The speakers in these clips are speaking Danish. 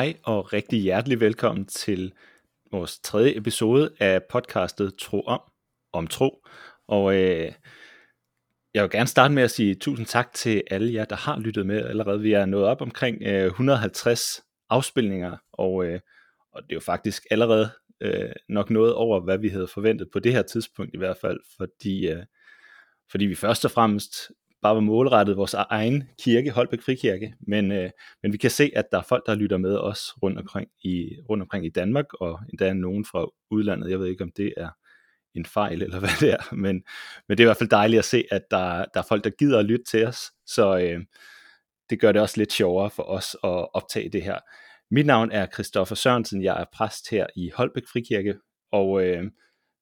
Hej og rigtig hjertelig velkommen til vores tredje episode af podcastet Tro om, om tro. Og øh, jeg vil gerne starte med at sige tusind tak til alle jer, der har lyttet med allerede. Vi er nået op omkring øh, 150 afspilninger, og, øh, og det er jo faktisk allerede øh, nok noget over, hvad vi havde forventet på det her tidspunkt i hvert fald, fordi, øh, fordi vi først og fremmest bare var målrettet vores e-, egen kirke, Holbæk Frikirke, men, øh, men vi kan se, at der er folk, der lytter med os rundt omkring i, rundt omkring i Danmark, og endda nogen fra udlandet. Jeg ved ikke, om det er en fejl, eller hvad det er, men, men det er i hvert fald dejligt at se, at der, der er folk, der gider at lytte til os, så øh, det gør det også lidt sjovere for os at optage det her. Mit navn er Christoffer Sørensen, jeg er præst her i Holbæk Frikirke, og øh,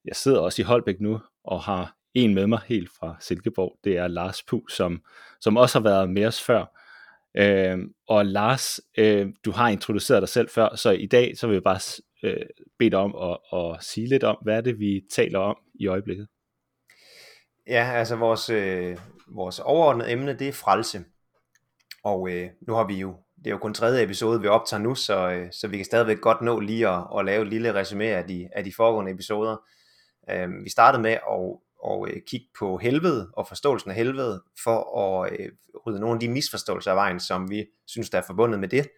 jeg sidder også i Holbæk nu, og har en med mig helt fra Silkeborg, det er Lars Pu, som, som også har været med os før. Øh, og Lars, øh, du har introduceret dig selv før, så i dag så vil jeg bare øh, bede dig om at, at sige lidt om, hvad er det, vi taler om i øjeblikket? Ja, altså vores, øh, vores overordnede emne, det er frelse. Og øh, nu har vi jo, det er jo kun tredje episode, vi optager nu, så, øh, så vi kan stadigvæk godt nå lige at, at lave et lille resume af de, af de foregående episoder. Øh, vi startede med at og øh, kigge på helvede og forståelsen af helvede, for at øh, rydde nogle af de misforståelser af vejen, som vi synes, der er forbundet med det.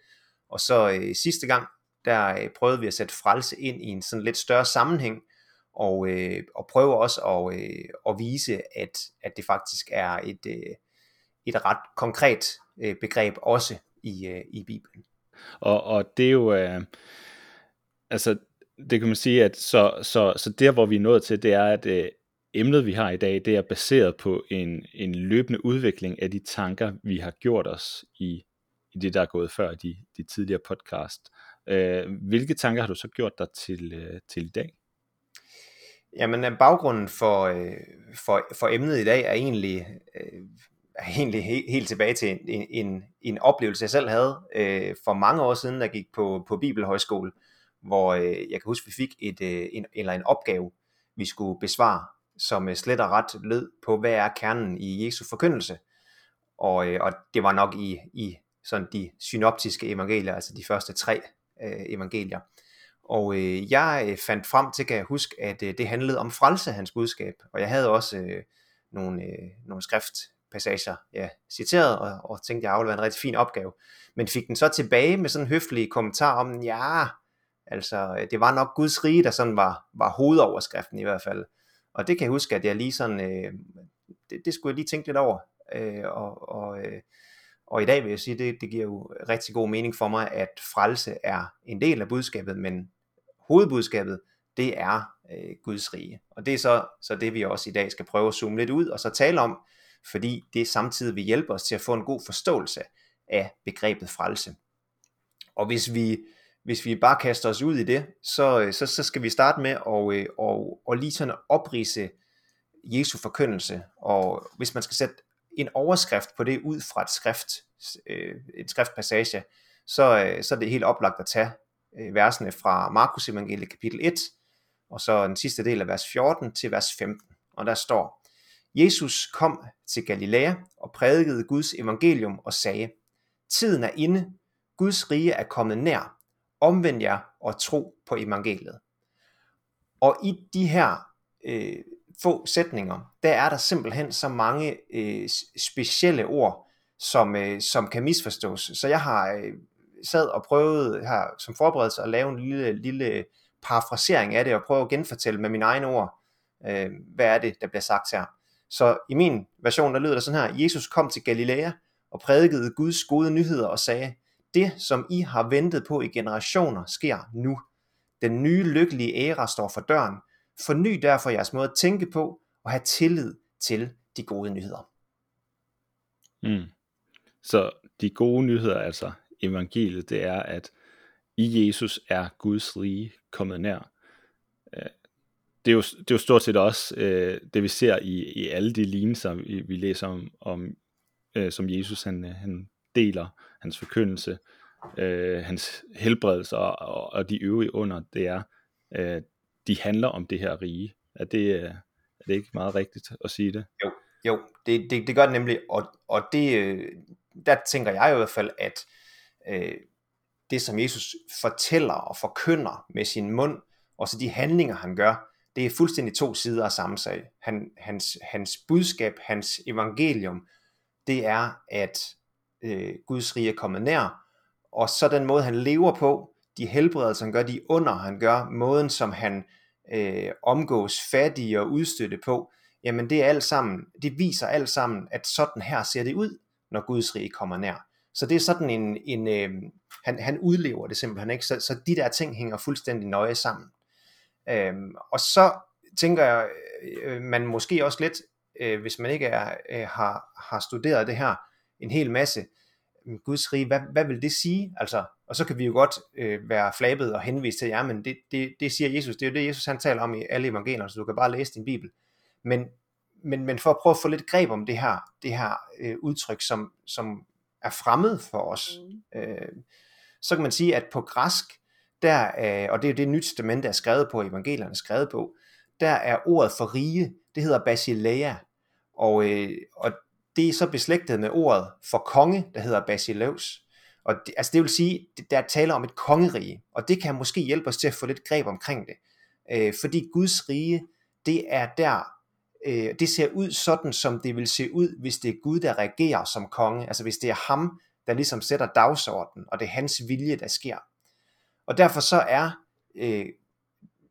Og så øh, sidste gang, der øh, prøvede vi at sætte frelse ind i en sådan lidt større sammenhæng, og, øh, og prøve også at, øh, at vise, at, at det faktisk er et, øh, et ret konkret øh, begreb også i, øh, i Bibelen. Og, og det er jo, øh, altså det kan man sige, at så, så, så der hvor vi er nået til, det er, at øh, emnet, vi har i dag, det er baseret på en, en løbende udvikling af de tanker, vi har gjort os i, i det, der er gået før de, de tidligere podcast. Øh, hvilke tanker har du så gjort dig til, øh, til i dag? Jamen, øh, baggrunden for, øh, for, for emnet i dag er egentlig, øh, er egentlig he, helt tilbage til en, en, en oplevelse, jeg selv havde øh, for mange år siden, da jeg gik på, på Bibelhøjskole, hvor øh, jeg kan huske, vi fik et, øh, en, eller en opgave, vi skulle besvare som øh, slet og ret lød på, hvad er kernen i Jesu forkyndelse. Og, øh, og det var nok i, i sådan de synoptiske evangelier, altså de første tre øh, evangelier. Og øh, jeg øh, fandt frem til, kan jeg huske, at øh, det handlede om frelse, hans budskab. Og jeg havde også øh, nogle, øh, nogle skriftpassager, ja, citeret, og, og tænkte, jeg afleverede en rigtig fin opgave. Men fik den så tilbage med sådan en høflig kommentar om, ja, altså det var nok Guds rige, der sådan var, var hovedoverskriften i hvert fald. Og det kan jeg huske, at jeg lige sådan, øh, det, det skulle jeg lige tænke lidt over. Øh, og, og, øh, og i dag vil jeg sige, det, det giver jo rigtig god mening for mig, at frelse er en del af budskabet, men hovedbudskabet, det er øh, Guds rige. Og det er så, så det, vi også i dag skal prøve at zoome lidt ud og så tale om, fordi det samtidig vil hjælpe os til at få en god forståelse af begrebet frelse. Og hvis vi hvis vi bare kaster os ud i det, så, øh, så, så skal vi starte med at, øh, og, og lige sådan oprise Jesu forkyndelse, og hvis man skal sætte en overskrift på det ud fra et skrift, øh, en skriftpassage, så, øh, så er det helt oplagt at tage versene fra Markus evangeliet kapitel 1, og så den sidste del af vers 14 til vers 15, og der står, Jesus kom til Galilea og prædikede Guds evangelium og sagde, Tiden er inde, Guds rige er kommet nær, omvend jer og tro på evangeliet. Og i de her øh, få sætninger, der er der simpelthen så mange øh, specielle ord, som, øh, som kan misforstås. Så jeg har øh, sad og prøvet her som forberedelse at lave en lille, lille parafrasering af det, og prøve at genfortælle med mine egne ord, øh, hvad er det, der bliver sagt her. Så i min version, der lyder det sådan her, Jesus kom til Galilea og prædikede Guds gode nyheder og sagde, det, som I har ventet på i generationer, sker nu. Den nye lykkelige æra står for døren. Forny derfor jeres måde at tænke på og have tillid til de gode nyheder. Mm. Så de gode nyheder, altså evangeliet, det er, at i Jesus er Guds rige kommet nær. Øh, det er jo, det er jo stort set også øh, det, vi ser i, i alle de lignelser, vi, vi læser om, om øh, som Jesus han, øh, han deler hans forkyndelse, øh, hans helbredelse og, og, og de øvrige under, det er, øh, de handler om det her rige. Er det, øh, er det ikke meget rigtigt at sige det? Jo, jo det, det, det gør det nemlig, og, og det, øh, der tænker jeg i hvert fald, at øh, det, som Jesus fortæller og forkynder med sin mund, og så de handlinger, han gør, det er fuldstændig to sider af samme sag. Han, hans, hans budskab, hans evangelium, det er, at øh, Guds rige er kommet nær, og så den måde, han lever på, de helbredelser, han gør, de under, han gør, måden, som han øh, omgås fattige og udstøtte på, jamen det er alt sammen, det viser alt sammen, at sådan her ser det ud, når Guds rige kommer nær. Så det er sådan en, en øh, han, han udlever det simpelthen ikke, så, så de der ting hænger fuldstændig nøje sammen. Øhm, og så tænker jeg, øh, man måske også lidt, øh, hvis man ikke er, øh, har, har studeret det her en hel masse, Guds rige, hvad, hvad vil det sige? Altså, og så kan vi jo godt øh, være flabet og henvise til, ja, men det, det, det siger Jesus, det er jo det, Jesus han taler om i alle evangelier, så du kan bare læse din bibel. Men, men, men for at prøve at få lidt greb om det her, det her øh, udtryk, som, som er fremmed for os, mm. øh, så kan man sige, at på græsk, der, øh, og det er jo det nye testamente er skrevet på, evangelierne er skrevet på, der er ordet for rige, det hedder basileia, og, øh, og det er så beslægtet med ordet for konge, der hedder basileus. Og det, altså det vil sige, der taler om et kongerige, og det kan måske hjælpe os til at få lidt greb omkring det. Øh, fordi Guds rige, det er der, øh, det ser ud sådan, som det vil se ud, hvis det er Gud, der regerer som konge. Altså hvis det er ham, der ligesom sætter dagsordenen, og det er hans vilje, der sker. Og derfor så er øh,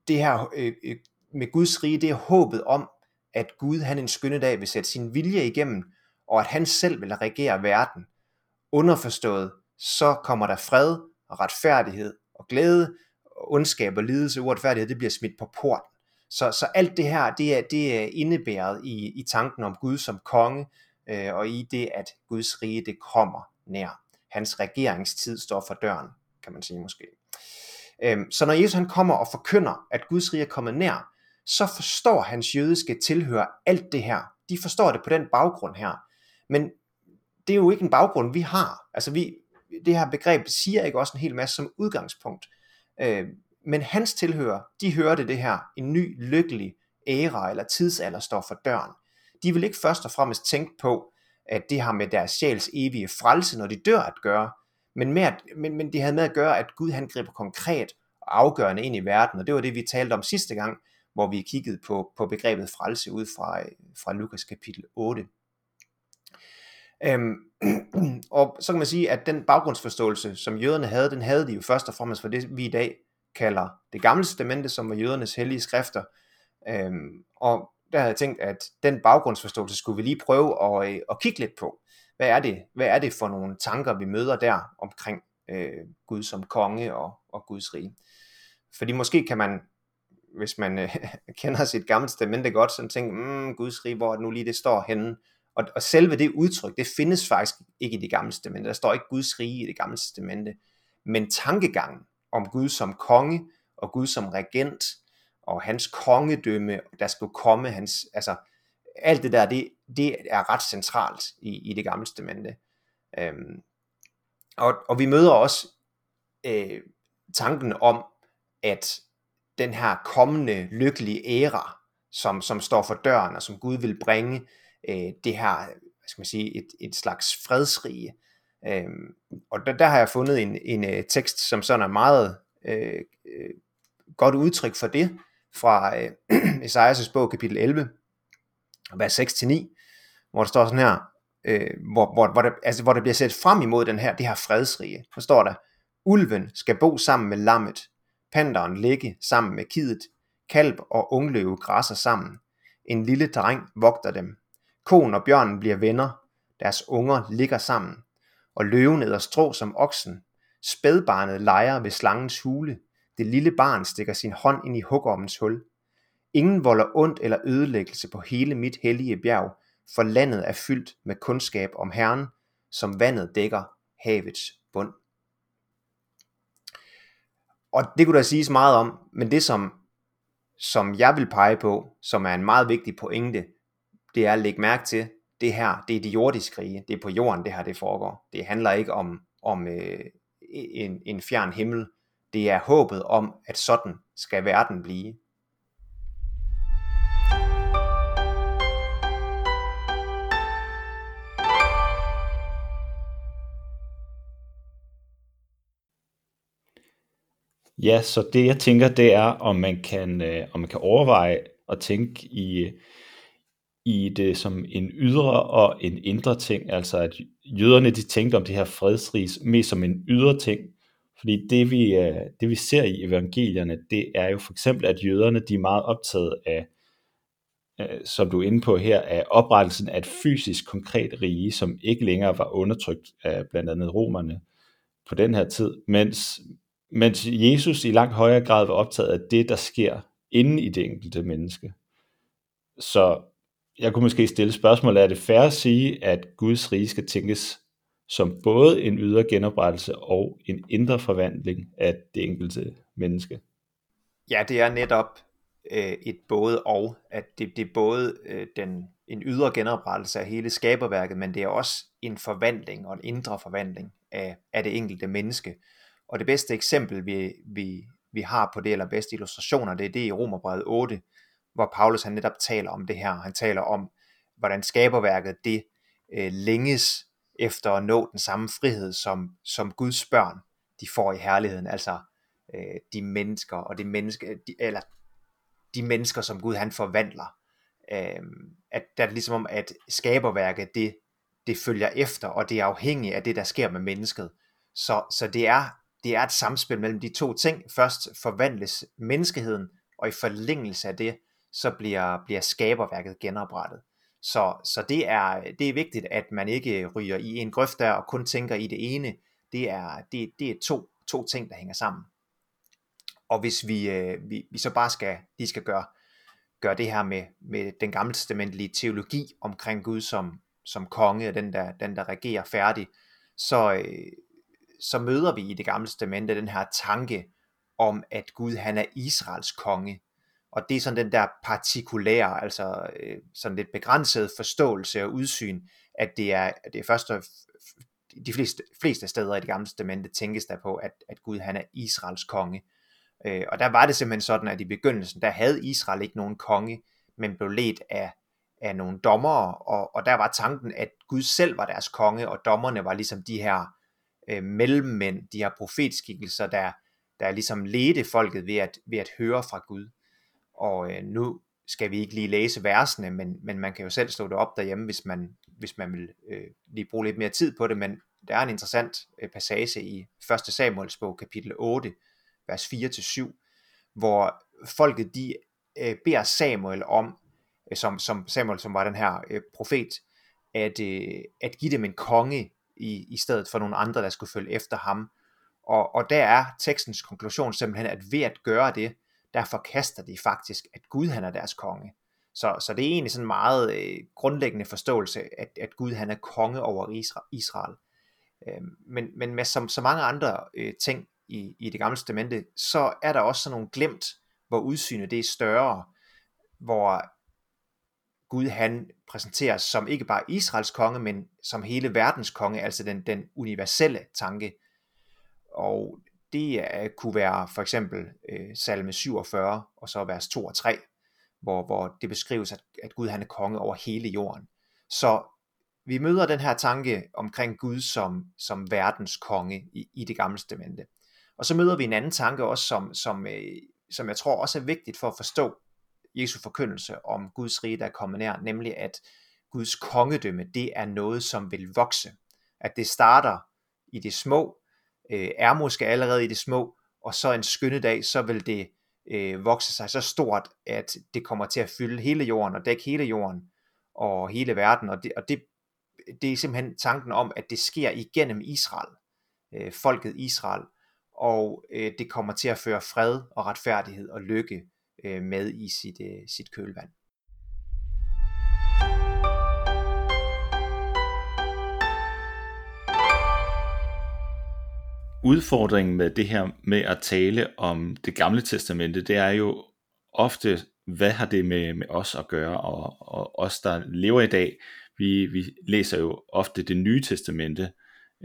det her øh, øh med Guds rige, det er håbet om, at Gud han en skønne dag vil sætte sin vilje igennem, og at han selv vil regere verden. Underforstået, så kommer der fred og retfærdighed og glæde, og ondskab og lidelse og uretfærdighed, det bliver smidt på porten. Så, så alt det her, det er, det er indebæret i, i tanken om Gud som konge, øh, og i det, at Guds rige, det kommer nær. Hans regeringstid står for døren, kan man sige måske. Øhm, så når Jesus han kommer og forkynder, at Guds rige er kommet nær, så forstår hans jødiske tilhører alt det her. De forstår det på den baggrund her. Men det er jo ikke en baggrund, vi har. Altså vi, det her begreb siger ikke også en hel masse som udgangspunkt. Øh, men hans tilhører, de hørte det her, en ny lykkelig æra eller tidsalder står for døren. De vil ikke først og fremmest tænke på, at det har med deres sjæls evige frelse, når de dør at gøre, men, med at, men, men det havde med at gøre, at Gud han griber konkret og afgørende ind i verden, og det var det, vi talte om sidste gang, hvor vi kiggede på, på begrebet frelse ud fra, øh, fra Lukas kapitel 8. Øhm, og så kan man sige, at den baggrundsforståelse, som jøderne havde, den havde de jo først og fremmest for det, vi i dag kalder det gamle testamente, som var jødernes hellige skrifter. Øhm, og der havde jeg tænkt, at den baggrundsforståelse skulle vi lige prøve at, øh, at kigge lidt på. Hvad er det, hvad er det for nogle tanker, vi møder der omkring øh, Gud som konge og, og Guds rige? Fordi måske kan man, hvis man øh, kender sit gamle testamente godt, så tænke, mm, Guds rige, hvor nu lige det står henne. Og, og selve det udtryk, det findes faktisk ikke i det gamle testamente. Der står ikke Guds rige i det gamle testamente. Men tankegangen om Gud som konge og Gud som regent og hans kongedømme, der skulle komme, hans, altså alt det der, det, det er ret centralt i, i det gamle testamente. Øhm, og, og vi møder også øh, tanken om, at den her kommende lykkelige æra, som, som står for døren, og som Gud vil bringe, øh, det her, hvad skal man sige, et, et slags fredsrige. Øh, og der, der har jeg fundet en, en øh, tekst, som sådan er meget øh, øh, godt udtryk for det, fra øh, Esajas bog kapitel 11, vers 6-9, hvor der står sådan her, øh, hvor, hvor, hvor, der, altså, hvor der bliver set frem imod den her, det her fredsrige. Der står der, ulven skal bo sammen med lammet, panderen ligge sammen med kidet, kalv og ungløve græsser sammen. En lille dreng vogter dem. Konen og bjørnen bliver venner, deres unger ligger sammen, og løven æder strå som oksen. Spædbarnet leger ved slangens hule. Det lille barn stikker sin hånd ind i hugormens hul. Ingen volder ondt eller ødelæggelse på hele mit hellige bjerg, for landet er fyldt med kundskab om Herren, som vandet dækker havets bund. Og det kunne der siges meget om, men det som, som jeg vil pege på, som er en meget vigtig pointe, det er at lægge mærke til, det her, det er de jordiske rige, det er på jorden, det her det foregår. Det handler ikke om, om øh, en, en fjern himmel, det er håbet om, at sådan skal verden blive. Ja, så det jeg tænker, det er, om man kan, øh, om man kan overveje at tænke i, i det som en ydre og en indre ting, altså at jøderne de tænkte om det her fredsrig mest som en ydre ting, fordi det vi, øh, det vi ser i evangelierne, det er jo for eksempel, at jøderne de er meget optaget af, øh, som du er inde på her, af oprettelsen af et fysisk konkret rige, som ikke længere var undertrykt af blandt andet romerne på den her tid, mens, mens Jesus i langt højere grad var optaget af det, der sker inde i det enkelte menneske. Så jeg kunne måske stille spørgsmålet, er det fair at sige, at Guds rige skal tænkes som både en ydre genoprettelse og en indre forvandling af det enkelte menneske? Ja, det er netop øh, et både og, at det, det er både øh, den, en ydre genoprettelse af hele skaberværket, men det er også en forvandling og en indre forvandling af, af det enkelte menneske. Og det bedste eksempel, vi, vi, vi har på det, eller bedste illustrationer, det er det i Romerbrevet 8, hvor Paulus han netop taler om det her. Han taler om, hvordan skaberværket det øh, længes efter at nå den samme frihed, som, som Guds børn de får i herligheden, altså øh, de mennesker, og det menneske, de, eller de mennesker, som Gud han forvandler. Øh, at der er ligesom om, at skaberværket, det, det følger efter, og det er afhængigt af det, der sker med mennesket. Så, så det, er, det er et samspil mellem de to ting. Først forvandles menneskeheden, og i forlængelse af det, så bliver, bliver skaberværket genoprettet. Så, så det, er, det er vigtigt, at man ikke ryger i en grøft der og kun tænker i det ene. Det er, det, det er to, to ting, der hænger sammen. Og hvis vi, øh, vi, vi så bare skal, de skal gøre, gøre det her med, med den gamle testamentlige teologi omkring Gud som, som konge, den der, den der regerer færdig, så, øh, så møder vi i det gamle testamente den her tanke om, at Gud han er Israels konge. Og det er sådan den der partikulære, altså øh, sådan lidt begrænset forståelse og udsyn, at det er, det er først og de fleste, fleste steder i det gamle testamente tænkes der på, at, at Gud han er Israels konge. Øh, og der var det simpelthen sådan, at i begyndelsen, der havde Israel ikke nogen konge, men blev ledt af, af nogle dommere, og, og der var tanken, at Gud selv var deres konge, og dommerne var ligesom de her øh, mellemmænd, de her profetskikkelser, der, der ligesom ledte folket ved at, ved at høre fra Gud. Og øh, nu skal vi ikke lige læse versene, men, men man kan jo selv stå det op derhjemme, hvis man, hvis man vil øh, lige bruge lidt mere tid på det, men der er en interessant øh, passage i 1. Samuels bog, kapitel 8, vers 4-7, hvor folket de øh, beder Samuel om, øh, som, som Samuel, som var den her øh, profet, at, øh, at give dem en konge i, i stedet for nogle andre, der skulle følge efter ham. Og, og der er tekstens konklusion simpelthen, at ved at gøre det, der forkaster de faktisk, at Gud han er deres konge. Så, så det er egentlig sådan en meget øh, grundlæggende forståelse, at, at Gud han er konge over Israel. Øh, men, men med som så mange andre øh, ting i, i det gamle testamente, så er der også sådan nogle glemt, hvor udsynet det er større, hvor Gud han præsenteres som ikke bare Israels konge, men som hele verdens konge, altså den, den universelle tanke. Og det er, kunne være for eksempel øh, salme 47 og så vers 2 og 3, hvor, hvor det beskrives, at, at Gud han er konge over hele jorden. Så vi møder den her tanke omkring Gud som, som verdens konge i, i det gamle testamente. Og så møder vi en anden tanke også, som, som, øh, som jeg tror også er vigtigt for at forstå Jesu forkyndelse om Guds rige, der er kommet nær, nemlig at Guds kongedømme, det er noget, som vil vokse. At det starter i det små, øh, er måske allerede i det små, og så en skønne dag, så vil det øh, vokse sig så stort, at det kommer til at fylde hele jorden og dække hele jorden og hele verden. Og det, og det, det er simpelthen tanken om, at det sker igennem Israel, øh, folket Israel, og øh, det kommer til at føre fred og retfærdighed og lykke øh, med i sit, øh, sit kølvand. Udfordringen med det her med at tale om det gamle testamente, det er jo ofte, hvad har det med, med os at gøre, og, og os, der lever i dag, vi, vi læser jo ofte det nye testamente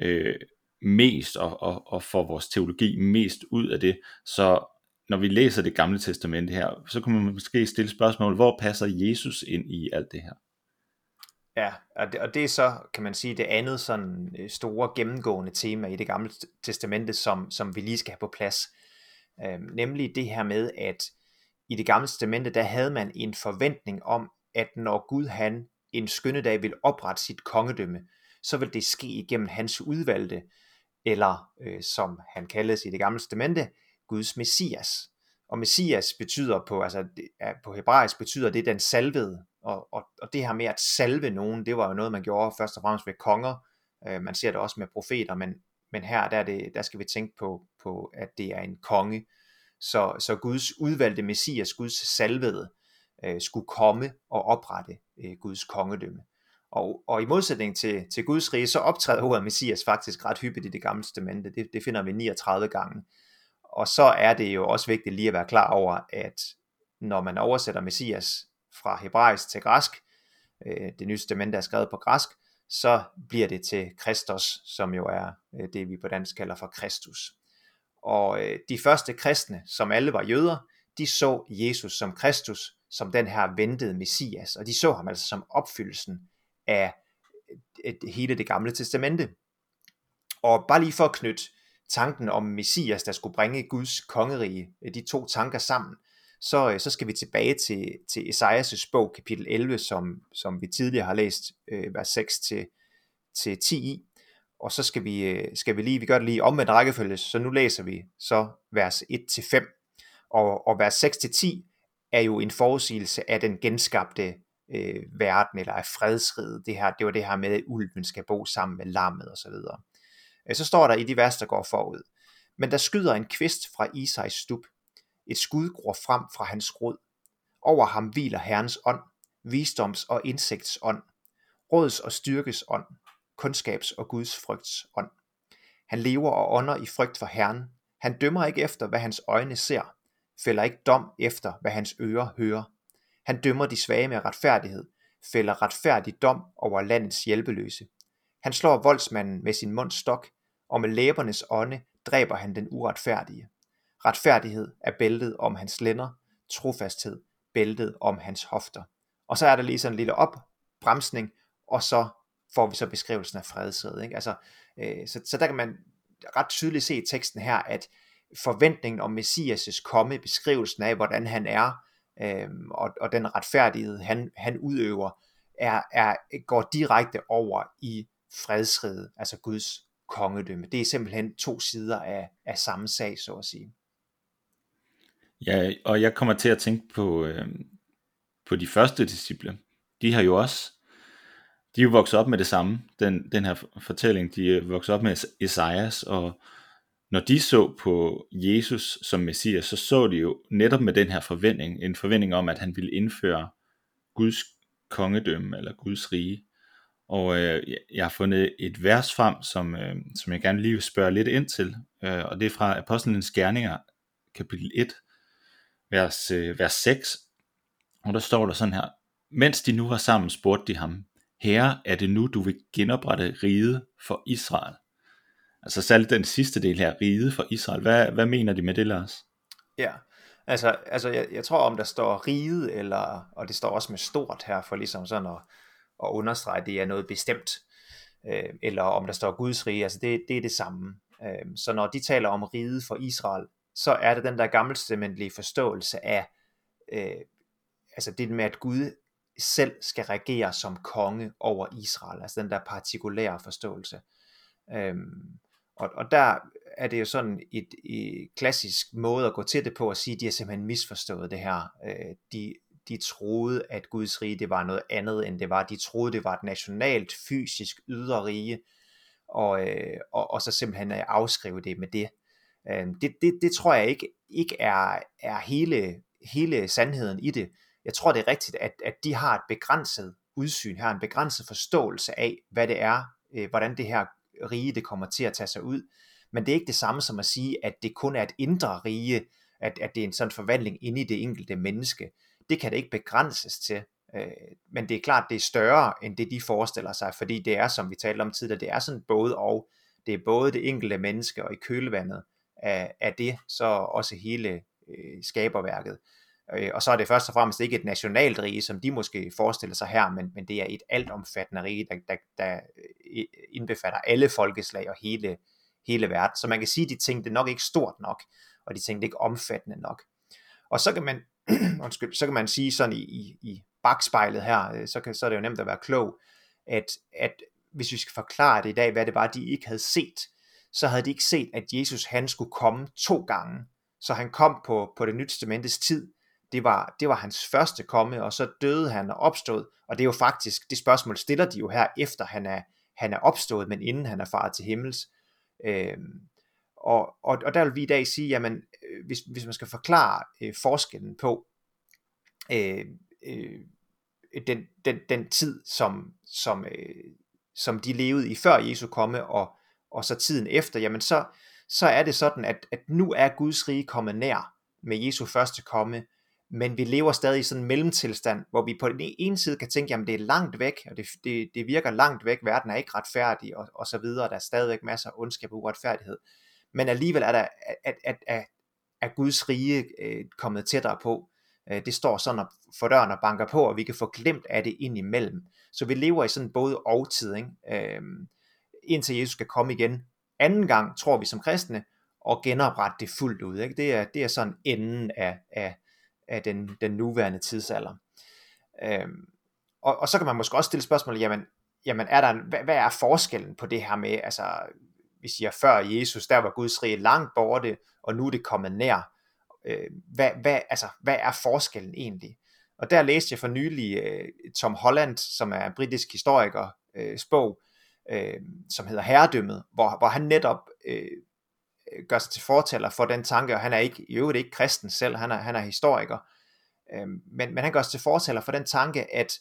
øh, mest, og, og, og får vores teologi mest ud af det, så når vi læser det gamle testamente her, så kunne man måske stille spørgsmål, hvor passer Jesus ind i alt det her? Ja, og det, og det er så, kan man sige, det andet sådan øh, store gennemgående tema i det gamle testamente, som, som vi lige skal have på plads. øh, nemlig det her med, at i det gamle testamente, der havde man en forventning om, at når Gud han en skønne dag vil oprette sit kongedømme, så vil det ske igennem hans udvalgte, eller øh, som han kaldes i det gamle testamente, Guds messias. Og messias betyder på, altså, på hebraisk betyder det den salvede, og, og, og det her med at salve nogen, det var jo noget, man gjorde først og fremmest ved konger, øh, man ser det også med profeter, men, men her der, er det, der skal vi tænke på, på, at det er en konge, så, så Guds udvalgte messias, Guds salvede, øh, skulle komme og oprette øh, Guds kongedømme. Og, og i modsætning til, til Guds rige, så optræder ordet Messias faktisk ret hyppigt i det gamle testamente. Det, det finder vi 39 gange. Og så er det jo også vigtigt lige at være klar over, at når man oversætter Messias fra hebraisk til græsk, øh, det nye testament er skrevet på græsk, så bliver det til Kristus, som jo er øh, det, vi på dansk kalder for Kristus. Og øh, de første kristne, som alle var jøder, de så Jesus som Kristus, som den her ventede Messias, og de så ham altså som opfyldelsen af øh, et, hele det gamle testamente. Og bare lige for at knytte tanken om Messias, der skulle bringe Guds kongerige, øh, de to tanker sammen, så, øh, så skal vi tilbage til, til Esajas' bog, kapitel 11, som, som vi tidligere har læst, øh, vers 6 til, til 10 i. Og så skal vi, øh, skal vi lige, vi gør det lige omvendt rækkefølge, så nu læser vi så vers 1 til 5. Og, og vers 6 til 10 er jo en forudsigelse af den genskabte øh, verden, eller af fredsriget. Det, her, det var det her med, at ulven skal bo sammen med lammet osv. Så, videre. Øh, så står der i de vers, der går forud. Men der skyder en kvist fra Isais stup. Et skud gror frem fra hans rod. Over ham hviler Herrens ånd, visdoms- og indsigtsånd, råds- og styrkes ånd, kundskabs- og Guds frygts ånd. Han lever og ånder i frygt for Herren. Han dømmer ikke efter, hvad hans øjne ser, fælder ikke dom efter, hvad hans ører hører. Han dømmer de svage med retfærdighed, fælder retfærdig dom over landets hjælpeløse. Han slår voldsmanden med sin munds stok, og med læbernes ånde dræber han den uretfærdige. Retfærdighed er bæltet om hans lænder, trofasthed bæltet om hans hofter. Og så er der lige sådan en lille opbremsning, og så får vi så beskrivelsen af fredsædet. Ikke? Altså, øh, så, så der kan man ret tydeligt se i teksten her, at forventningen om Messias' komme, beskrivelsen af, hvordan han er, øh, og, og den retfærdighed, han, han udøver, er, er, går direkte over i fredsriget, altså Guds kongedømme. Det er simpelthen to sider af, af samme sag, så at sige. Ja, og jeg kommer til at tænke på, øh, på de første disciple. De har jo også, de er jo vokset op med det samme, den, den her fortælling. De er vokset op med Esajas, og når de så på Jesus som Messias, så så de jo netop med den her forventning, en forventning om, at han ville indføre Guds kongedømme, eller Guds rige. Og øh, jeg har fundet et vers frem, som, øh, som jeg gerne lige vil spørge lidt ind til, øh, og det er fra Apostlenes Gerninger, kapitel 1, vers, øh, vers 6, og der står der sådan her, mens de nu var sammen, spurgte de ham, Herre, er det nu, du vil genoprette riget for Israel? Altså særligt den sidste del her, riget for Israel. Hvad, hvad mener de med det, Lars? Ja, altså, altså jeg, jeg tror om der står riget, eller, og det står også med stort her, for ligesom sådan at, at understrege, at det er noget bestemt, øh, eller om der står Guds rige, altså det, det er det samme. Øh, så når de taler om riget for Israel, så er det den der gammeltestamentlige forståelse af, øh, altså det med, at Gud selv skal regere som konge over Israel, altså den der partikulære forståelse. Øhm, og, og der er det jo sådan et, et klassisk måde at gå til det på, at sige, at de har simpelthen misforstået det her. Øh, de, de troede, at Guds rige det var noget andet, end det var. De troede, det var et nationalt, fysisk ydre rige, og, øh, og, og så simpelthen øh, afskrive det med det. Øh, det, det, det tror jeg ikke, ikke er, er hele, hele sandheden i det. Jeg tror, det er rigtigt, at, at de har et begrænset udsyn, her, en begrænset forståelse af, hvad det er, øh, hvordan det her rige det kommer til at tage sig ud. Men det er ikke det samme som at sige, at det kun er et indre rige, at, at det er en sådan forvandling inde i det enkelte menneske. Det kan det ikke begrænses til. Øh, men det er klart, det er større end det, de forestiller sig, fordi det er, som vi talte om tidligere, det er sådan både og. Det er både det enkelte menneske og i kølevandet af, af det, så også hele øh, skaberværket. Øh, og så er det først og fremmest ikke et nationalt rige, som de måske forestiller sig her, men, men det er et altomfattende rige, der, der, der øh, indbefatter alle folkeslag og hele, hele verden. Så man kan sige, at de tænkte nok ikke stort nok. og de tænkte ikke omfattende nok. Og så kan man, undskyld, så kan man sige sådan i, i, i bagspejlet her, øh, så, kan, så er det jo nemt at være klog, at, at hvis vi skal forklare det i dag, hvad det var, de ikke havde set, så havde de ikke set, at Jesus han skulle komme to gange. Så han kom på, på det nye testamentets tid. Det var, det var hans første komme, og så døde han og opstod. Og det er jo faktisk, det spørgsmål stiller de jo her, efter han er, han er opstået, men inden han er faret til himmels. Øhm, og, og, og der vil vi i dag sige, jamen, øh, hvis, hvis man skal forklare øh, forskellen på øh, øh, den, den, den tid, som, som, øh, som de levede i før Jesu komme, og, og så tiden efter, jamen så, så er det sådan, at, at nu er Guds rige kommet nær med Jesu første komme, men vi lever stadig i sådan en mellemtilstand, hvor vi på den ene side kan tænke, jamen det er langt væk, og det, det, det virker langt væk, verden er ikke retfærdig, og, og så videre, der er stadigvæk masser af ondskab og uretfærdighed, men alligevel er der, at, at, at, at Guds rige øh, kommet tættere på, øh, det står sådan for døren og banker på, og vi kan få glemt af det ind imellem. Så vi lever i sådan både og tid, ikke? Øh, indtil Jesus skal komme igen. Anden gang, tror vi som kristne, og genoprette det fuldt ud. Ikke? Det, er, det er sådan enden af, af, af den, den nuværende tidsalder. Øhm, og, og så kan man måske også stille spørgsmålet, jamen, jamen er der en, hvad, hvad er forskellen på det her med, altså vi siger før Jesus, der var Guds rige langt borte, og nu er det kommet nær. Øh, hvad, hvad, altså, hvad er forskellen egentlig? Og der læste jeg for nylig øh, Tom Holland, som er en britisk historiker, øh, bog, øh, som hedder Herredømmet, hvor, hvor han netop øh, øh, gør sig til fortaler for den tanke, og han er ikke, i øvrigt ikke kristen selv, han er, han er historiker, øh, men, men han gør sig til fortaler for den tanke, at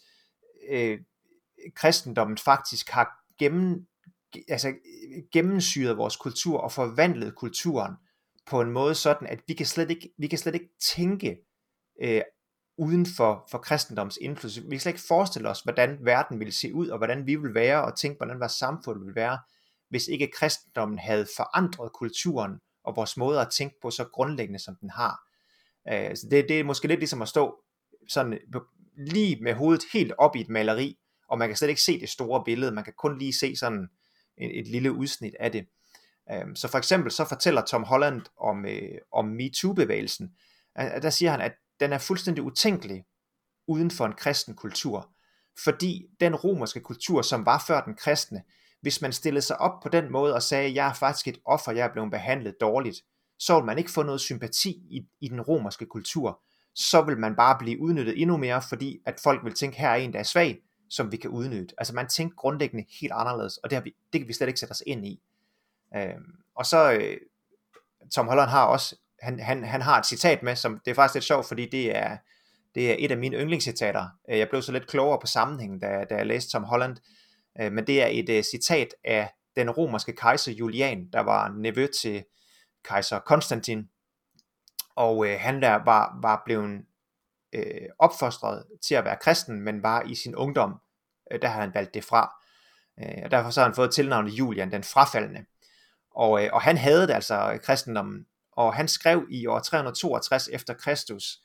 øh, kristendommen faktisk har gennem, altså, gennemsyret vores kultur og forvandlet kulturen på en måde sådan, at vi kan slet ikke, vi kan slet ikke tænke øh, uden for, for kristendoms indflydelse. Vi kan slet ikke forestille os, hvordan verden ville se ud, og hvordan vi ville være, og tænke, hvordan vores samfund ville være, hvis ikke kristendommen havde forandret kulturen og vores måde at tænke på så grundlæggende, som den har. Øh, så det, det er måske lidt ligesom at stå sådan lige med hovedet helt op i et maleri, og man kan slet ikke se det store billede, man kan kun lige se sådan et, et lille udsnit af det. Øh, så for eksempel så fortæller Tom Holland om, øh, om MeToo-bevægelsen, øh, der siger han, at den er fuldstændig utænkelig uden for en kristen kultur. Fordi den romerske kultur, som var før den kristne, hvis man stillede sig op på den måde og sagde, jeg er faktisk et offer, jeg er blevet behandlet dårligt, så vil man ikke få noget sympati i, i den romerske kultur. Så vil man bare blive udnyttet endnu mere, fordi at folk vil tænke, her er en, der er svag, som vi kan udnytte. Altså man tænker grundlæggende helt anderledes, og det, har vi, det kan vi slet ikke sætte os ind i. Øhm, og så, øh, Tom Holland har også han, han, han har et citat med, som det er faktisk lidt sjovt, fordi det er, det er et af mine yndlingscitater. Øh, jeg blev så lidt klogere på sammenhængen, da, da jeg læste Tom Holland, øh, men det er et uh, citat af den romerske kejser Julian, der var nevø til kejser Konstantin, og uh, han der var, var blevet uh, opfostret til at være kristen, men var i sin ungdom, uh, der havde han valgt det fra. Uh, og derfor så har han fået tilnavnet Julian, den frafaldende. Og, og han havde det altså kristendommen og han skrev i år 362 efter Kristus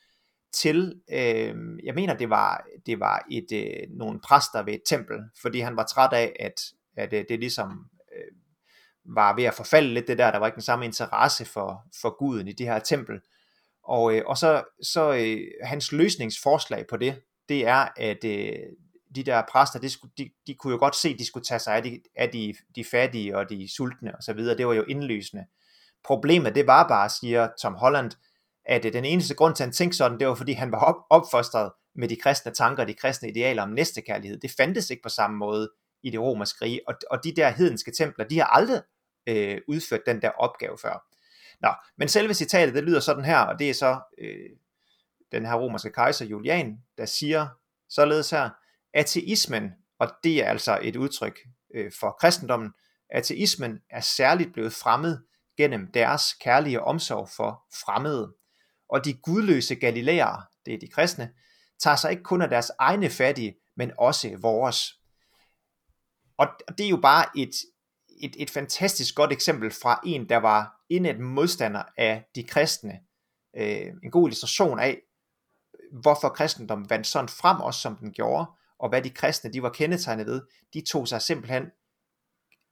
til, øh, jeg mener det var, det var et, øh, nogle præster ved et tempel, fordi han var træt af, at, at det, det ligesom øh, var ved at forfalde lidt det der, der var ikke den samme interesse for, for guden i det her tempel. Og, øh, og så, så øh, hans løsningsforslag på det, det er, at øh, de der præster, de, skulle, de, de kunne jo godt se, at de skulle tage sig af de, af de, de fattige og de sultne og så videre. Det var jo indlysende. Problemet det var bare, siger Tom Holland, at øh, den eneste grund til, at han tænkte sådan, det var fordi han var op, opfostret med de kristne tanker og de kristne idealer om næstekærlighed. Det fandtes ikke på samme måde i det romerske rige, og, og de der hedenske templer, de har aldrig øh, udført den der opgave før. Nå, men selve citatet, det lyder sådan her, og det er så øh, den her romerske kejser Julian, der siger således her, ateismen, og det er altså et udtryk øh, for kristendommen, ateismen er særligt blevet fremmed gennem deres kærlige omsorg for fremmede. Og de gudløse galilæere, det er de kristne, tager sig ikke kun af deres egne fattige, men også vores. Og det er jo bare et, et, et fantastisk godt eksempel fra en, der var indet modstander af de kristne. Øh, en god illustration af, hvorfor kristendommen vandt sådan frem også, som den gjorde, og hvad de kristne de var kendetegnet ved. De tog sig simpelthen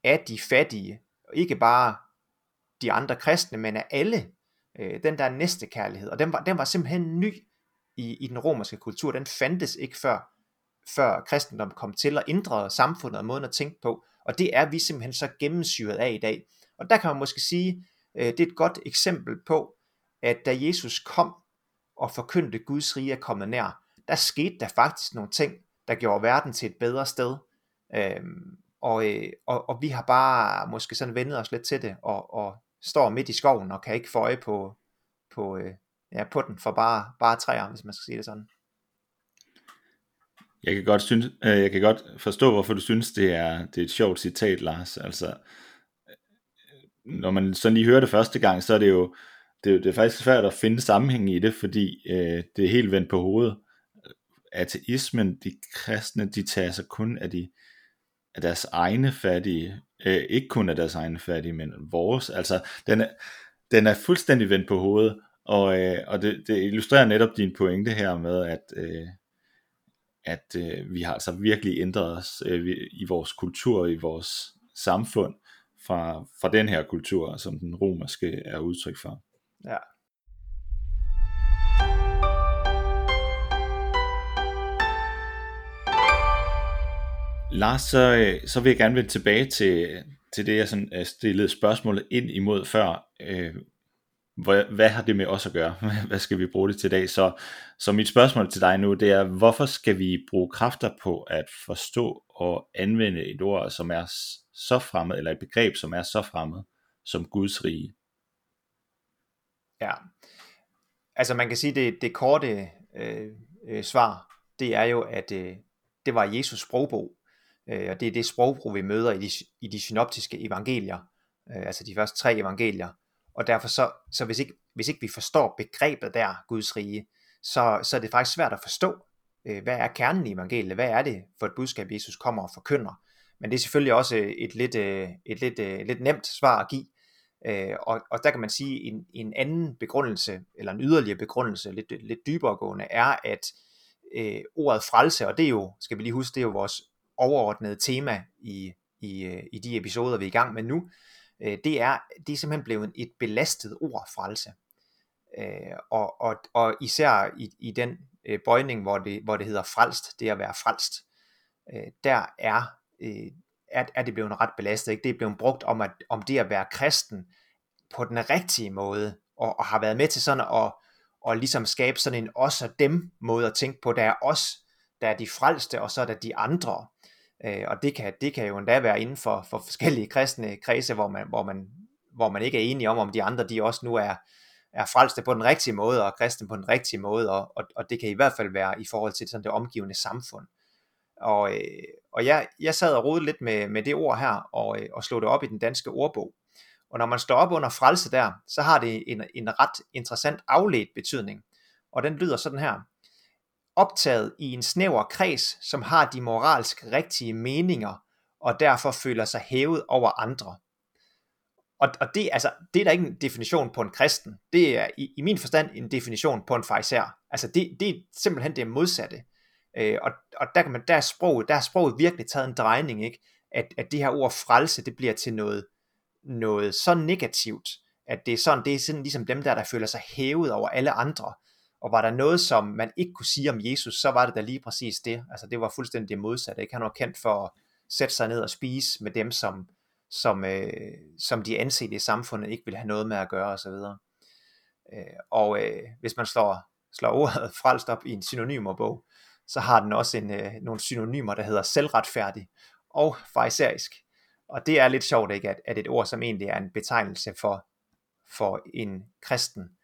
af de fattige, og ikke bare de andre kristne, men af alle. Øh, den der næste kærlighed, og den var, den var simpelthen ny i, i den romerske kultur. Den fandtes ikke før, før kristendom kom til at ændre samfundet og måden at tænke på, og det er vi simpelthen så gennemsyret af i dag. Og der kan man måske sige, øh, det er et godt eksempel på, at da Jesus kom og forkyndte Guds rige er kommet nær, der skete der faktisk nogle ting, der gjorde verden til et bedre sted. Øhm, og, øh, og, og vi har bare måske sådan vendet os lidt til det, og, og står midt i skoven og kan ikke få øje på, på, øh, ja, på den for bare, bare træer, hvis man skal sige det sådan. Jeg kan godt, synes, øh, jeg kan godt forstå, hvorfor du synes, det er, det er et sjovt citat, Lars. Altså, øh, når man sådan lige hører det første gang, så er det jo, det, er, det er faktisk svært at finde sammenhæng i det, fordi øh, det er helt vendt på hovedet. Ateismen, de kristne, de tager sig kun af, de, af deres egne fattige, øh, ikke kun af deres egne fattige, men vores. Altså, den er, den er fuldstændig vendt på hovedet, og, øh, og det, det illustrerer netop din pointe her med, at, øh, at øh, vi har altså virkelig ændret os øh, i vores kultur, i vores samfund, fra, fra den her kultur, som den romerske er udtryk for. Ja. Lars, så, øh, så vil jeg gerne vende tilbage til, til det, jeg sådan øh, stillede spørgsmålet ind imod før. Øh, hvad, hvad har det med os at gøre? Hvad skal vi bruge det til i dag? Så, så mit spørgsmål til dig nu, det er, hvorfor skal vi bruge kræfter på at forstå og anvende et ord, som er så fremmed, eller et begreb, som er så fremmed, som Guds rige? Ja, altså man kan sige, det, det korte øh, øh, svar, det er jo, at øh, det var Jesus sprogbog, øh, og det er det sprogbrug, vi møder i de, i de synoptiske evangelier, øh, altså de første tre evangelier, og derfor så, så hvis, ikke, hvis ikke vi forstår begrebet der, Guds rige, så, så er det faktisk svært at forstå, øh, hvad er kernen i evangeliet, hvad er det for et budskab, Jesus kommer og forkynder. Men det er selvfølgelig også øh, et lidt, øh, et lidt, et lidt nemt svar at give, Øh, og, og der kan man sige, en, en anden begrundelse, eller en yderligere begrundelse, lidt, lidt dybere gående, er, at øh, ordet frelse, og det er jo, skal vi lige huske, det er jo vores overordnede tema i, i, øh, i de episoder, vi er i gang med nu, øh, det, er, det er simpelthen blevet et belastet ord, frelse. Øh, og, og, og især i, i den øh, bøjning, hvor det, hvor det hedder frelst, det at være frelst, øh, der er, øh, er, er det blevet ret belastet. Ikke? Det er blevet brugt om, at, om det at være kristen på den rigtige måde, og, og har været med til sådan at og ligesom skabe sådan en os og dem måde at tænke på. Der er os, der er de frelste, og så er der de andre. Øh, og det kan, det kan jo endda være inden for, for forskellige kristne kredse, hvor man, hvor, man, hvor man ikke er enige om, om de andre de også nu er, er frelste på den rigtige måde, og kristne på den rigtige måde, og, og, og det kan i hvert fald være i forhold til sådan det omgivende samfund. Og, øh, og jeg, jeg sad og rodede lidt med, med det ord her, og, øh, og slog det op i den danske ordbog. Og når man står op under frelse der, så har det en, en ret interessant afledt betydning. Og den lyder sådan her optaget i en snæver kreds, som har de moralsk rigtige meninger, og derfor føler sig hævet over andre. Og, og det, altså, det er da ikke en definition på en kristen. Det er i, i min forstand en definition på en fejser. Altså det, det er simpelthen det modsatte. Øh, og, og der, kan man, der, er sproget, der er sproget virkelig taget en drejning, ikke? At, at det her ord frelse, det bliver til noget, noget så negativt, at det er sådan, det er sådan ligesom dem der, der føler sig hævet over alle andre. Og var der noget, som man ikke kunne sige om Jesus, så var det da lige præcis det. Altså det var fuldstændig det modsatte. Ikke? Han var kendt for at sætte sig ned og spise med dem, som, som, øh, som de ansete i samfundet ikke ville have noget med at gøre osv. Øh, og øh, hvis man slår, slår ordet frelst op i en synonymerbog, så har den også en, øh, nogle synonymer, der hedder selvretfærdig og farisæisk. Og det er lidt sjovt, ikke, at, at et ord, som egentlig er en betegnelse for, for en kristen,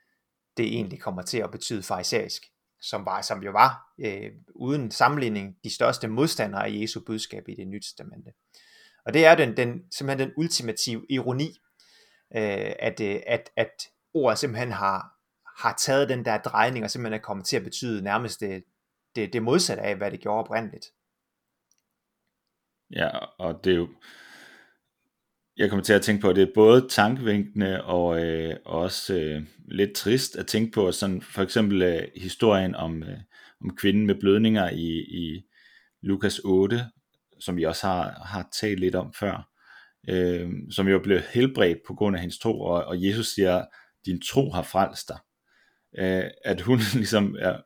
det egentlig kommer til at betyde farisæisk, som, var, som jo var, øh, uden sammenligning, de største modstandere af Jesu budskab i det nye testamente. Og det er den, den, simpelthen den ultimative ironi, øh, at, øh, at, at ordet simpelthen har, har taget den der drejning, og simpelthen er kommet til at betyde nærmest det, det, det modsatte af, hvad det gjorde oprindeligt. Ja, og det er jo, jeg kommer til at tænke på, at det er både tankevinkende og øh, også øh, lidt trist at tænke på, sådan for eksempel øh, historien om, øh, om kvinden med blødninger i, i Lukas 8, som vi også har, har talt lidt om før, øh, som jo blev helbredt på grund af hendes tro, og, og Jesus siger, din tro har frelst dig. Øh, at hun ligesom er,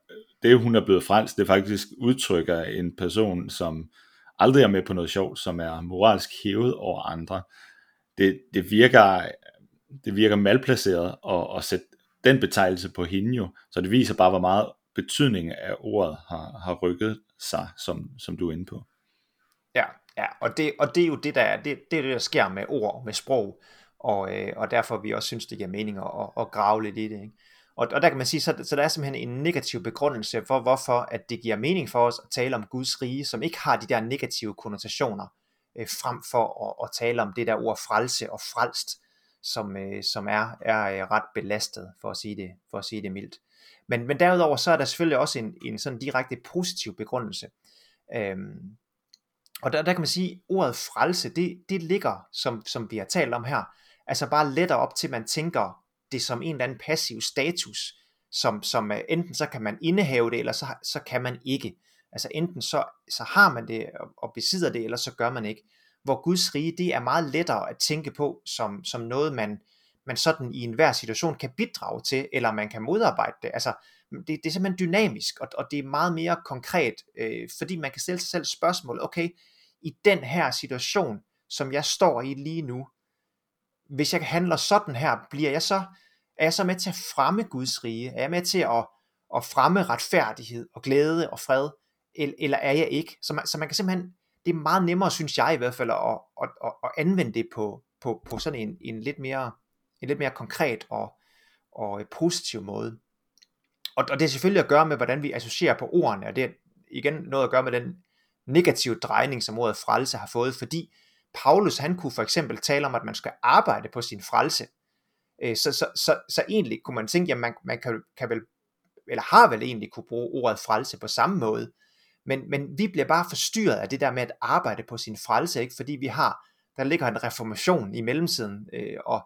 det hun er blevet frelst, det faktisk udtrykker en person, som aldrig er med på noget sjovt, som er moralsk hævet over andre. Det, det virker det virker malplaceret at, at sætte den betegnelse på hende jo, så det viser bare, hvor meget betydning af ordet har, har rykket sig, som, som du er inde på. Ja, ja og, det, og det er jo det, der, det, det, er det, der sker med ord, med sprog, og, øh, og derfor vi også synes, det giver mening at, at grave lidt i det. Ikke? Og, og der kan man sige, så, så der er simpelthen en negativ begrundelse for, hvorfor at det giver mening for os at tale om Guds rige, som ikke har de der negative konnotationer, øh, frem for at, at tale om det der ord frelse og frelst, som, øh, som er, er øh, ret belastet, for at sige det, for at sige det mildt. Men, men derudover så er der selvfølgelig også en, en sådan direkte positiv begrundelse. Øhm, og der, der kan man sige, at ordet frelse, det, det ligger, som, som vi har talt om her, altså bare lettere op til, at man tænker det som en eller anden passiv status, som, som øh, enten så kan man indehave det, eller så, så kan man ikke. Altså enten så, så har man det og, og besidder det, eller så gør man ikke. Hvor Guds rige, det er meget lettere at tænke på som, som noget, man, man sådan i enhver situation kan bidrage til, eller man kan modarbejde det. Altså, det, det er simpelthen dynamisk, og, og det er meget mere konkret, øh, fordi man kan stille sig selv spørgsmål, okay, i den her situation, som jeg står i lige nu, hvis jeg handler sådan her, bliver jeg så, er jeg så med til at fremme Guds rige? Er jeg med til at, at fremme retfærdighed og glæde og fred? Eller er jeg ikke? Så man, så man kan simpelthen, det er meget nemmere, synes jeg i hvert fald, at, at, at, at anvende det på, på, på sådan en, en lidt mere en lidt mere konkret og, og øh, positiv måde. Og, og det er selvfølgelig at gøre med, hvordan vi associerer på ordene, og det er igen noget at gøre med den negative drejning, som ordet frelse har fået, fordi Paulus han kunne for eksempel tale om, at man skal arbejde på sin frelse. Øh, så, så, så, så egentlig kunne man tænke, at man, man kan, kan vel, eller har vel egentlig kunne bruge ordet frelse på samme måde, men, men vi bliver bare forstyrret af det der med at arbejde på sin frelse, ikke? fordi vi har, der ligger en reformation i mellemtiden, øh, og,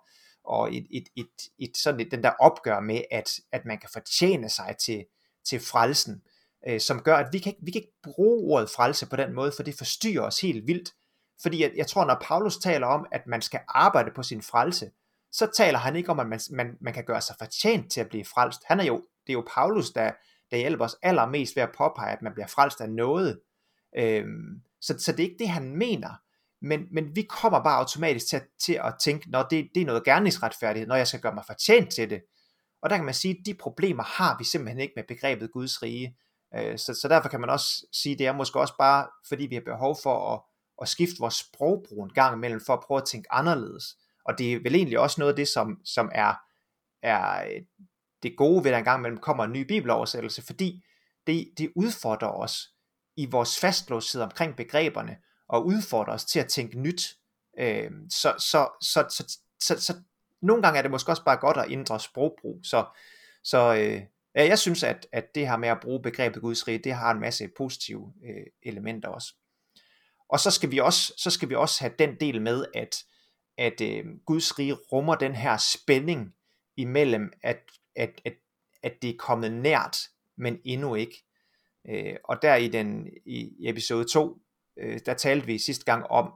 og et, et, et, et sådan et, den der opgør med, at, at man kan fortjene sig til, til frelsen, øh, som gør, at vi kan, vi kan ikke bruge ordet frelse på den måde, for det forstyrrer os helt vildt. Fordi jeg, jeg tror, når Paulus taler om, at man skal arbejde på sin frelse, så taler han ikke om, at man, man, man kan gøre sig fortjent til at blive frelst. Han er jo, det er jo Paulus, der, der hjælper os allermest ved at påpege, at man bliver frelst af noget. Øhm, så, så det er ikke det, han mener. Men, men vi kommer bare automatisk til, til at tænke, når det, det er noget gerningsretfærdighed, når jeg skal gøre mig fortjent til det. Og der kan man sige, at de problemer har vi simpelthen ikke med begrebet Guds rige. Øh, så, så derfor kan man også sige, at det er måske også bare, fordi vi har behov for at, at skifte vores sprogbrug en gang imellem, for at prøve at tænke anderledes. Og det er vel egentlig også noget af det, som, som er, er øh, det gode ved, at der en gang imellem kommer en ny bibeloversættelse, fordi det, det udfordrer os i vores fastlåshed omkring begreberne, og udfordrer os til at tænke nyt. Øh, så, så, så, så, så, så nogle gange er det måske også bare godt at ændre sprogbrug. Så, så øh, ja, jeg synes, at, at det her med at bruge begrebet Guds rige, det har en masse positive øh, elementer også. Og så skal vi også, så skal vi også have den del med, at, at øh, Guds rige rummer den her spænding imellem, at, at, at, at det er kommet nært, men endnu ikke. Øh, og der i, den, i episode 2, øh, der talte vi sidste gang om,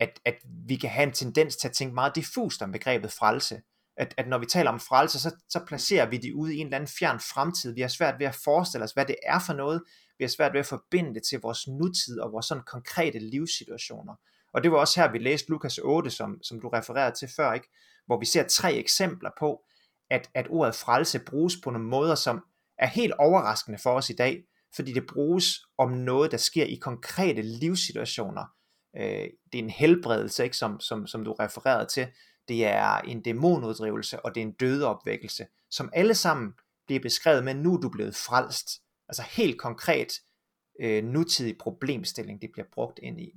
at, at vi kan have en tendens til at tænke meget diffust om begrebet frelse. At, at når vi taler om frelse, så, så placerer vi det ude i en eller anden fjern fremtid. Vi har svært ved at forestille os, hvad det er for noget. Vi har svært ved at forbinde det til vores nutid og vores sådan konkrete livssituationer. Og det var også her, vi læste Lukas 8, som, som du refererede til før, ikke? hvor vi ser tre eksempler på, at, at ordet frelse bruges på nogle måder, som er helt overraskende for os i dag, fordi det bruges om noget, der sker i konkrete livssituationer. Øh, det er en helbredelse, ikke, som, som, som du refererede til. Det er en dæmonuddrivelse, og det er en dødeopvækkelse, som alle sammen bliver beskrevet med, nu er du blevet frelst. Altså helt konkret øh, nutidig problemstilling, det bliver brugt ind i.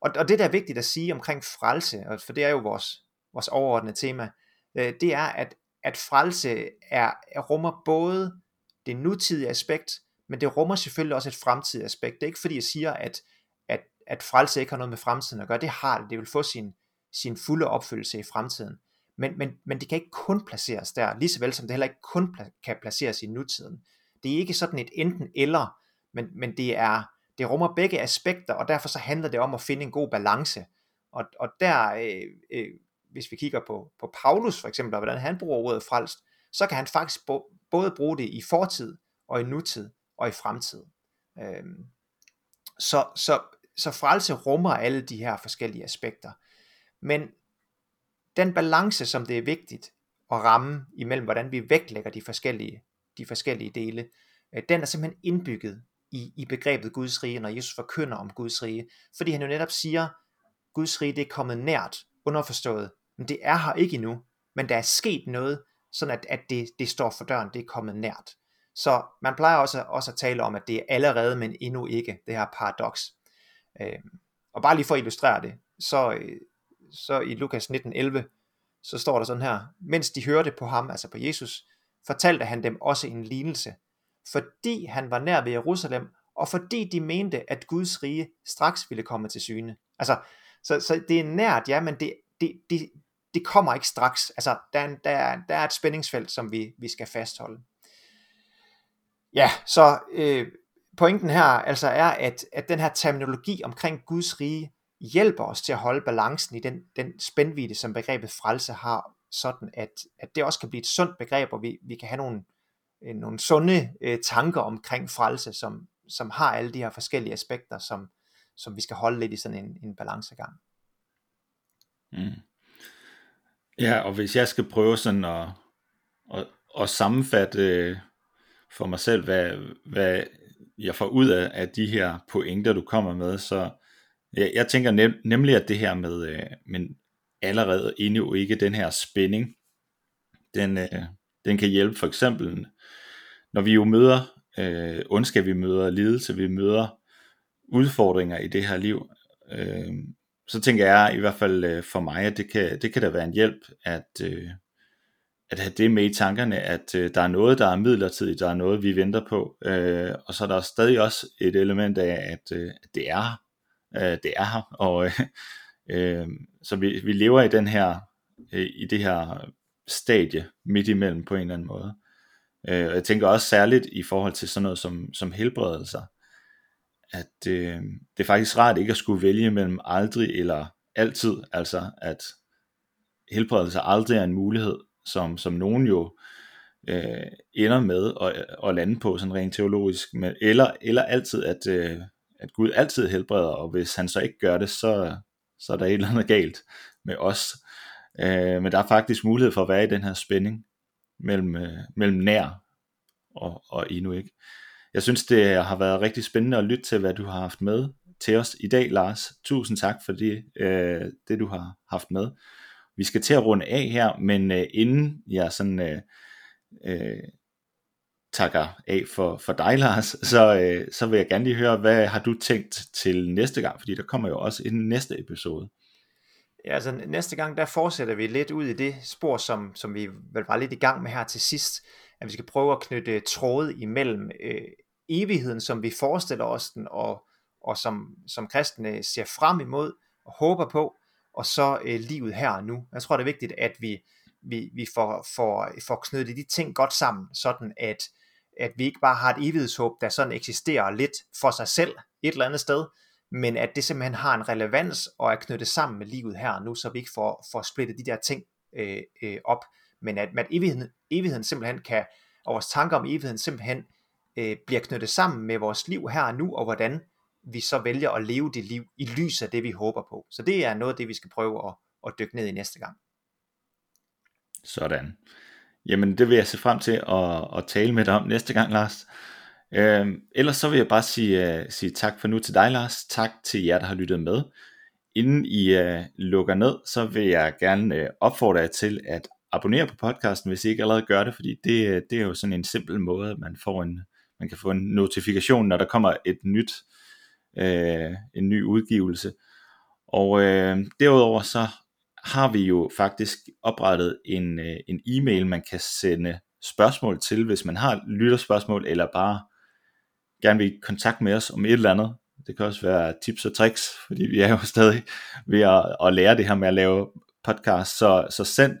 Og, og det, der er vigtigt at sige omkring frelse, for det er jo vores, vores overordnede tema, øh, det er, at, at frelse er, er rummer både det nutidige aspekt, men det rummer selvfølgelig også et fremtidigt aspekt. Det er ikke fordi jeg siger, at, at, at frelse ikke har noget med fremtiden at gøre. Det har det. Det vil få sin, sin fulde opfyldelse i fremtiden. Men, men, men det kan ikke kun placeres der, lige så vel som det heller ikke kun kan placeres i nutiden. Det er ikke sådan et enten eller, men, men det er det rummer begge aspekter, og derfor så handler det om at finde en god balance. Og, og der øh, øh, hvis vi kigger på, på Paulus for eksempel, og hvordan han bruger ordet frelst, så kan han faktisk både bruge det i fortid, og i nutid, og i fremtid. Øhm, så, så, så frelse rummer alle de her forskellige aspekter. Men den balance, som det er vigtigt at ramme imellem, hvordan vi vægtlægger de forskellige, de forskellige dele, øh, den er simpelthen indbygget i, i begrebet Guds rige, når Jesus forkynder om Guds rige. Fordi han jo netop siger, Guds rige det er kommet nært, underforstået, men det er her ikke endnu, men der er sket noget, sådan at, at det, det står for døren, det er kommet nært. Så man plejer også, også at tale om, at det er allerede, men endnu ikke, det her paradoks. Øh, og bare lige for at illustrere det, så, øh, så i Lukas 19.11, så står der sådan her, mens de hørte på ham, altså på Jesus, fortalte han dem også en lignelse, fordi han var nær ved Jerusalem, og fordi de mente, at Guds rige straks ville komme til syne. Altså, så, så det er nært, ja, men det, det, det, det kommer ikke straks. Altså, der er, der, der er et spændingsfelt, som vi, vi skal fastholde. Ja, så øh, pointen her altså er, at, at den her terminologi omkring Guds rige hjælper os til at holde balancen i den, den spændvidde, som begrebet frelse har, sådan at, at det også kan blive et sundt begreb, og vi, vi kan have nogle, øh, nogle sunde øh, tanker omkring frelse, som, som har alle de her forskellige aspekter, som, som vi skal holde lidt i sådan en, en balancegang. Mm. Ja, og hvis jeg skal prøve sådan at, at, at sammenfatte for mig selv, hvad, hvad jeg får ud af, af de her pointer, du kommer med, så jeg, jeg tænker nem, nemlig, at det her med, øh, men allerede endnu ikke den her spænding, den, øh, den kan hjælpe for eksempel, når vi jo møder øh, ondskab, vi møder lidelse, vi møder udfordringer i det her liv, øh, så tænker jeg i hvert fald øh, for mig, at det kan, det kan da være en hjælp, at, øh, at have det med i tankerne, at øh, der er noget, der er midlertidigt, der er noget, vi venter på, øh, og så er der stadig også et element af, at, øh, at det er øh, det er her, og øh, øh, så vi, vi lever i den her, øh, i det her stadie midt imellem på en eller anden måde. Øh, og jeg tænker også særligt i forhold til sådan noget som, som helbredelser, at øh, det er faktisk rart ikke at skulle vælge mellem aldrig eller altid, altså at helbredelse aldrig er en mulighed, som, som nogen jo øh, ender med at, øh, at lande på sådan rent teologisk, men, eller, eller altid at, øh, at Gud altid helbreder, og hvis han så ikke gør det, så, så er der et eller andet galt med os. Øh, men der er faktisk mulighed for at være i den her spænding mellem, øh, mellem nær og, og endnu ikke. Jeg synes, det har været rigtig spændende at lytte til, hvad du har haft med til os i dag, Lars. Tusind tak for det, øh, det du har haft med. Vi skal til at runde af her, men øh, inden jeg sådan øh, øh, takker af for, for dig, Lars, så, øh, så vil jeg gerne lige høre, hvad har du tænkt til næste gang? Fordi der kommer jo også en næste episode. Ja, altså næste gang, der fortsætter vi lidt ud i det spor, som, som vi vel var lidt i gang med her til sidst, at vi skal prøve at knytte tråde imellem øh, evigheden, som vi forestiller os den, og, og som, som kristne ser frem imod og håber på, og så øh, livet her og nu. Jeg tror, det er vigtigt, at vi, vi, vi får, får, får knyttet de ting godt sammen, sådan at, at vi ikke bare har et evighedshåb, der sådan eksisterer lidt for sig selv et eller andet sted, men at det simpelthen har en relevans og er knyttet sammen med livet her og nu, så vi ikke får, får splittet de der ting øh, øh, op, men at, at evigheden, evigheden simpelthen kan, og vores tanker om evigheden simpelthen øh, bliver knyttet sammen med vores liv her og nu, og hvordan vi så vælger at leve det liv i lys af det, vi håber på. Så det er noget af det, vi skal prøve at, at dykke ned i næste gang. Sådan. Jamen, det vil jeg se frem til at, at tale med dig om næste gang, Lars. Øhm, ellers så vil jeg bare sige, uh, sige tak for nu til dig, Lars. Tak til jer, der har lyttet med. Inden I uh, lukker ned, så vil jeg gerne uh, opfordre jer til at abonnere på podcasten, hvis I ikke allerede gør det, fordi det, det er jo sådan en simpel måde, at man får en, man kan få en notifikation, når der kommer et nyt, øh, en ny udgivelse. Og øh, derudover så har vi jo faktisk oprettet en, øh, en e-mail, man kan sende spørgsmål til, hvis man har lytterspørgsmål, eller bare gerne vil kontakt med os om et eller andet. Det kan også være tips og tricks, fordi vi er jo stadig ved at, at lære det her med at lave podcast. Så, så send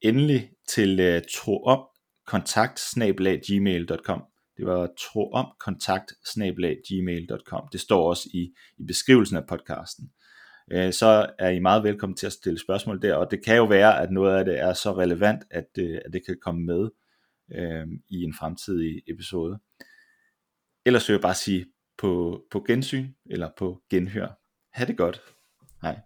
endelig til uh, troopkontakt gmail.com det var troomkontakt-gmail.com. Det står også i, i beskrivelsen af podcasten. øh, så er I meget velkommen til at stille spørgsmål der, og det kan jo være, at noget af det er så relevant, at, øh, at det kan komme med øh, i en fremtidig episode. Ellers vil jeg bare sige på, på gensyn eller på genhør. Ha' det godt. Hej.